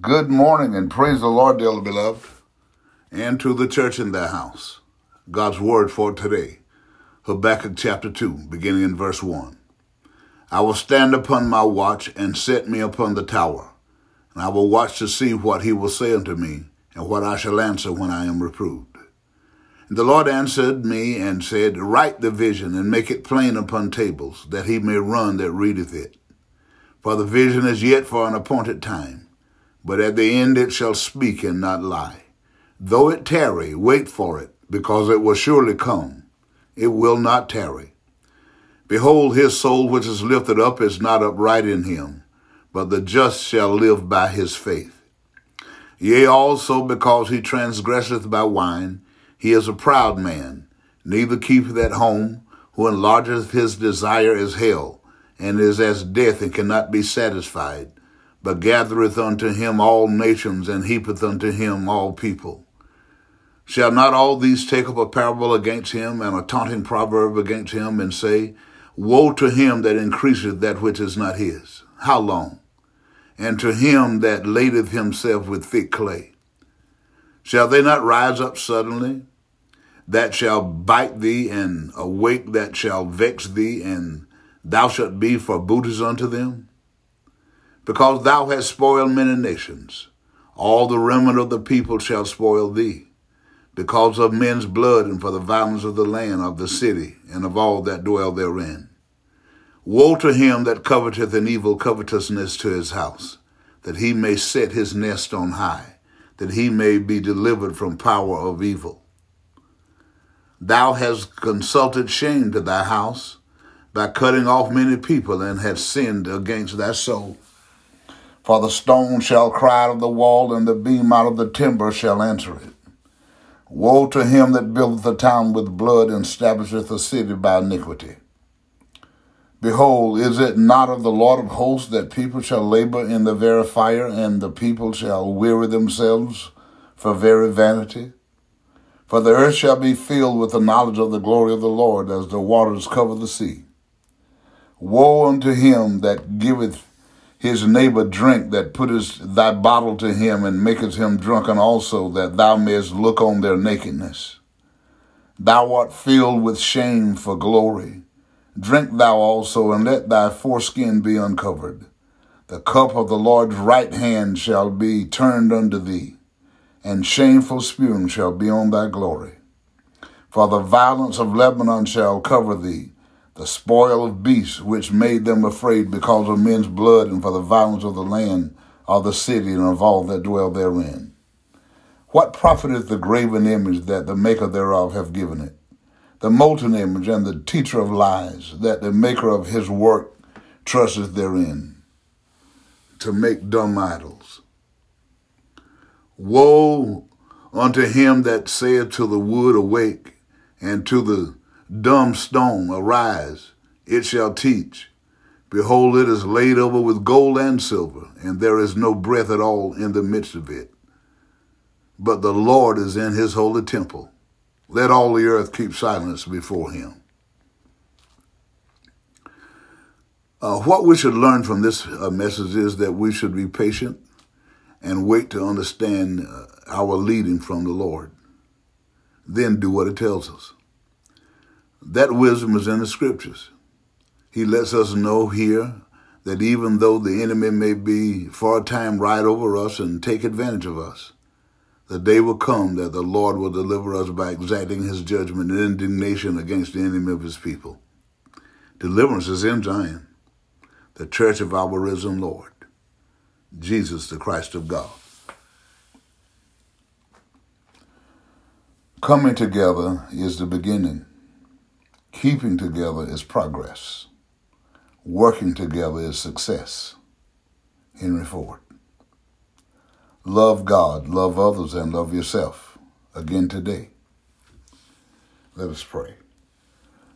Good morning and praise the Lord, dearly beloved, and to the church in their house. God's word for today, Habakkuk chapter 2, beginning in verse 1. I will stand upon my watch and set me upon the tower, and I will watch to see what he will say unto me, and what I shall answer when I am reproved. And the Lord answered me and said, Write the vision and make it plain upon tables, that he may run that readeth it. For the vision is yet for an appointed time, but at the end it shall speak and not lie. Though it tarry, wait for it, because it will surely come. It will not tarry. Behold, his soul which is lifted up is not upright in him, but the just shall live by his faith. Yea, also because he transgresseth by wine, he is a proud man, neither keepeth at home, who enlargeth his desire as hell and is as death and cannot be satisfied, but gathereth unto him all nations and heapeth unto him all people. Shall not all these take up a parable against him and a taunting proverb against him and say, Woe to him that increaseth that which is not his. How long? And to him that ladeth himself with thick clay. Shall they not rise up suddenly? That shall bite thee, and awake that shall vex thee, and thou shalt be for booties unto them? Because thou hast spoiled many nations, all the remnant of the people shall spoil thee, because of men's blood and for the violence of the land of the city and of all that dwell therein. Woe to him that coveteth an evil covetousness to his house, that he may set his nest on high, that he may be delivered from power of evil. Thou hast consulted shame to thy house by cutting off many people and hast sinned against thy soul. For the stone shall cry out of the wall, and the beam out of the timber shall answer it. Woe to him that buildeth a town with blood and establisheth a city by iniquity. Behold, is it not of the Lord of hosts that people shall labor in the very fire, and the people shall weary themselves for very vanity? For the earth shall be filled with the knowledge of the glory of the Lord as the waters cover the sea. Woe unto him that giveth his neighbor drink, that putteth thy bottle to him, and maketh him drunken also, that thou mayest look on their nakedness. Thou art filled with shame for glory. Drink thou also, and let thy foreskin be uncovered. The cup of the Lord's right hand shall be turned unto thee, and shameful spume shall be on thy glory. For the violence of Lebanon shall cover thee, the spoil of beasts which made them afraid because of men's blood and for the violence of the land of the city and of all that dwell therein. What profiteth the graven image that the maker thereof hath given it? The molten image and the teacher of lies, that the maker of his work trusteth therein, to make dumb idols. Woe unto him that saith to the wood, Awake, and to the dumb stone, arise, it shall teach. Behold, it is laid over with gold and silver, and there is no breath at all in the midst of it. But the Lord is in his holy temple. Let all the earth keep silence before him. Uh, what we should learn from this uh, message is that we should be patient and wait to understand uh, our leading from the Lord. Then do what it tells us. That wisdom is in the scriptures. He lets us know here that even though the enemy may be for a time ride over us and take advantage of us, the day will come that the Lord will deliver us by exacting his judgment and indignation against the enemy of his people. Deliverance is in Zion, the church of our risen Lord, Jesus, the Christ of God. Coming together is the beginning. Keeping together is progress. Working together is success. Henry Ford. Love God, love others, and love yourself. Again today. Let us pray.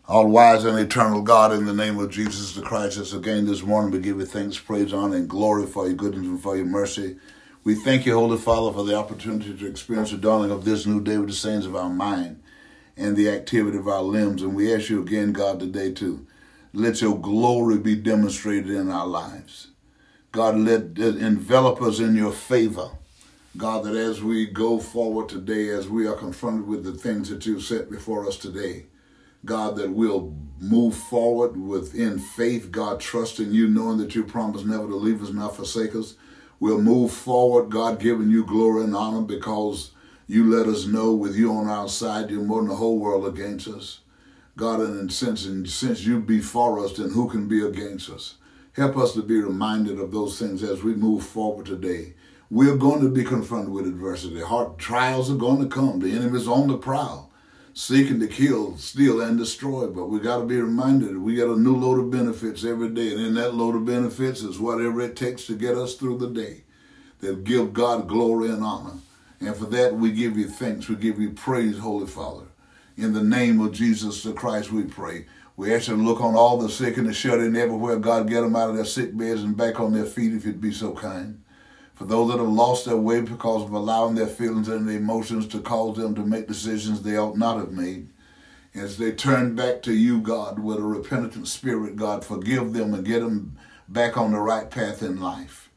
All wise and eternal God, in the name of Jesus the Christ, us again this morning we give you thanks, praise, honor, and glory for your goodness and for your mercy. We thank you, Holy Father, for the opportunity to experience the dawning of this new day with the saints of our mind and the activity of our limbs. And we ask you again, God, today to let your glory be demonstrated in our lives. God, let envelop us in your favor. God, that as we go forward today, as we are confronted with the things that you've set before us today, God, that we'll move forward within faith, God, trusting you, knowing that you promise never to leave us, not forsake us. We'll move forward, God, giving you glory and honor because you let us know with you on our side, you're more than the whole world against us. God, and since, and since you be for us, then who can be against us? Help us to be reminded of those things as we move forward today. We're going to be confronted with adversity. Hard trials are going to come. The enemy's on the prowl, seeking to kill, steal, and destroy. But we got to be reminded we get a new load of benefits every day. And in that load of benefits is whatever it takes to get us through the day that give God glory and honor. And for that, we give you thanks. We give you praise, Holy Father. In the name of Jesus the Christ, we pray. We ask you to look on all the sick and the shut in everywhere. God, get them out of their sick beds and back on their feet if you'd be so kind. For those that have lost their way because of allowing their feelings and their emotions to cause them to make decisions they ought not have made. As they turn back to you, God, with a repentant spirit, God, forgive them and get them back on the right path in life.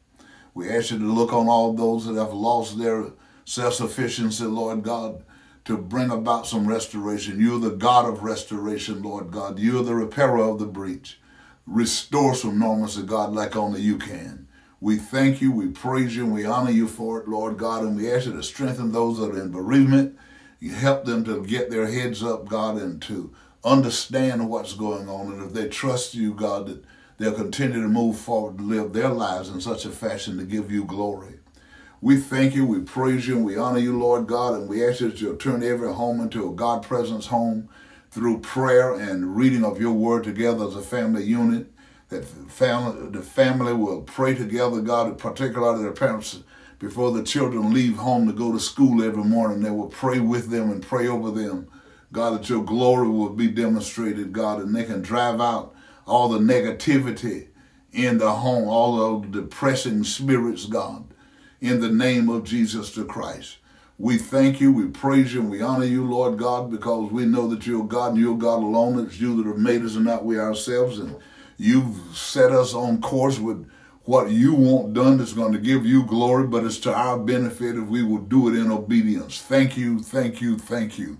We ask you to look on all those that have lost their self sufficiency, Lord God to bring about some restoration. You're the God of restoration, Lord God. You're the repairer of the breach. Restore some normalcy, God, like only you can. We thank you, we praise you, and we honor you for it, Lord God, and we ask you to strengthen those that are in bereavement. You help them to get their heads up, God, and to understand what's going on. And if they trust you, God, that they'll continue to move forward to live their lives in such a fashion to give you glory. We thank you, we praise you, and we honor you, Lord God, and we ask that you'll turn every home into a God presence home through prayer and reading of your word together as a family unit. That family, the family will pray together, God, particularly their parents before the children leave home to go to school every morning. They will pray with them and pray over them. God, that your glory will be demonstrated, God, and they can drive out all the negativity in the home, all the depressing spirits, God in the name of Jesus the Christ. We thank you, we praise you, and we honor you, Lord God, because we know that you're God and you're God alone. It's you that have made us and not we ourselves. And you've set us on course with what you want done that's going to give you glory, but it's to our benefit if we will do it in obedience. Thank you, thank you, thank you.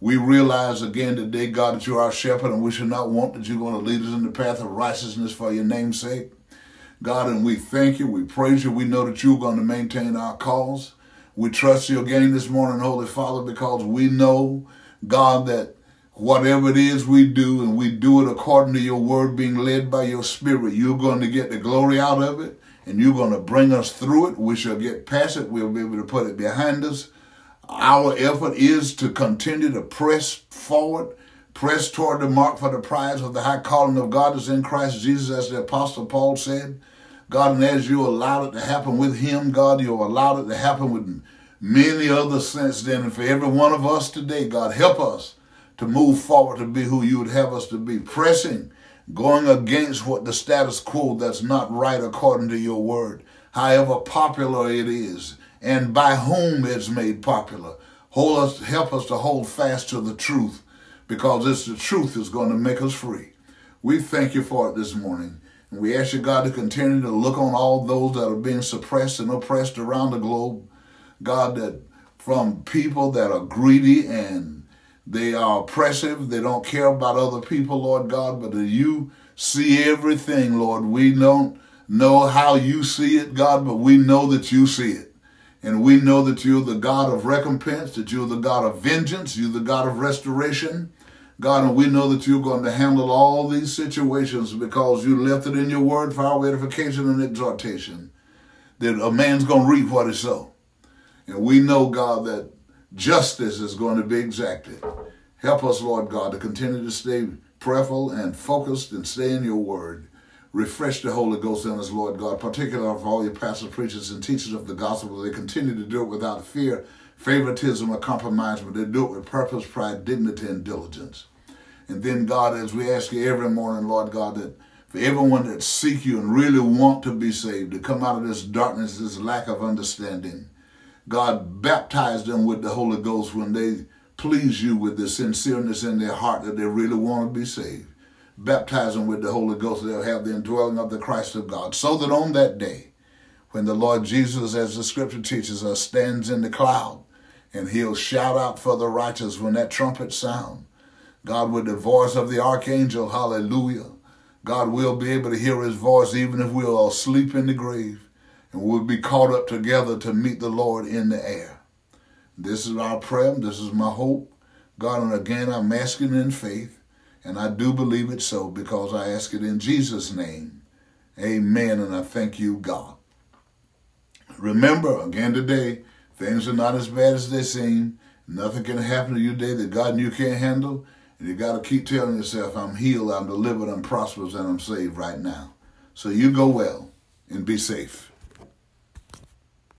We realize again today, God, that you're our shepherd, and we should not want that you're going to lead us in the path of righteousness for your name's sake. God, and we thank you. We praise you. We know that you're going to maintain our cause. We trust you again this morning, Holy Father, because we know, God, that whatever it is we do, and we do it according to your word, being led by your spirit, you're going to get the glory out of it, and you're going to bring us through it. We shall get past it. We'll be able to put it behind us. Our effort is to continue to press forward, press toward the mark for the prize of the high calling of God is in Christ Jesus, as the Apostle Paul said. God, and as you allowed it to happen with him, God, you allowed it to happen with many others since then. And for every one of us today, God, help us to move forward to be who you would have us to be. Pressing, going against what the status quo that's not right according to your word, however popular it is, and by whom it's made popular. Hold us, help us to hold fast to the truth, because it's the truth that's going to make us free. We thank you for it this morning. We ask you, God, to continue to look on all those that are being suppressed and oppressed around the globe. God, that from people that are greedy and they are oppressive, they don't care about other people, Lord God, but you see everything, Lord. We don't know how you see it, God, but we know that you see it. And we know that you're the God of recompense, that you're the God of vengeance, you're the God of restoration. God, and we know that you're going to handle all these situations because you left it in your word for our edification and exhortation. That a man's going to reap what he sow. And we know, God, that justice is going to be exacted. Help us, Lord God, to continue to stay prayerful and focused and stay in your word. Refresh the Holy Ghost in us, Lord God, particularly for all your pastors, preachers, and teachers of the gospel. that They continue to do it without fear favoritism or compromise, but they do it with purpose, pride, dignity, and diligence. And then, God, as we ask you every morning, Lord God, that for everyone that seek you and really want to be saved, to come out of this darkness, this lack of understanding, God, baptize them with the Holy Ghost when they please you with the sincereness in their heart that they really want to be saved. baptize them with the Holy Ghost. They'll have the indwelling of the Christ of God. So that on that day, when the Lord Jesus, as the scripture teaches us, stands in the cloud and he'll shout out for the righteous when that trumpet sound. God, with the voice of the archangel, hallelujah. God will be able to hear his voice even if we're all asleep in the grave. And we'll be caught up together to meet the Lord in the air. This is our prayer. This is my hope. God, and again, I'm asking in faith. And I do believe it so because I ask it in Jesus' name. Amen. And I thank you, God. Remember, again today, things are not as bad as they seem. Nothing can happen to you today that God and you can't handle. And you got to keep telling yourself, I'm healed, I'm delivered, I'm prosperous, and I'm saved right now. So you go well and be safe.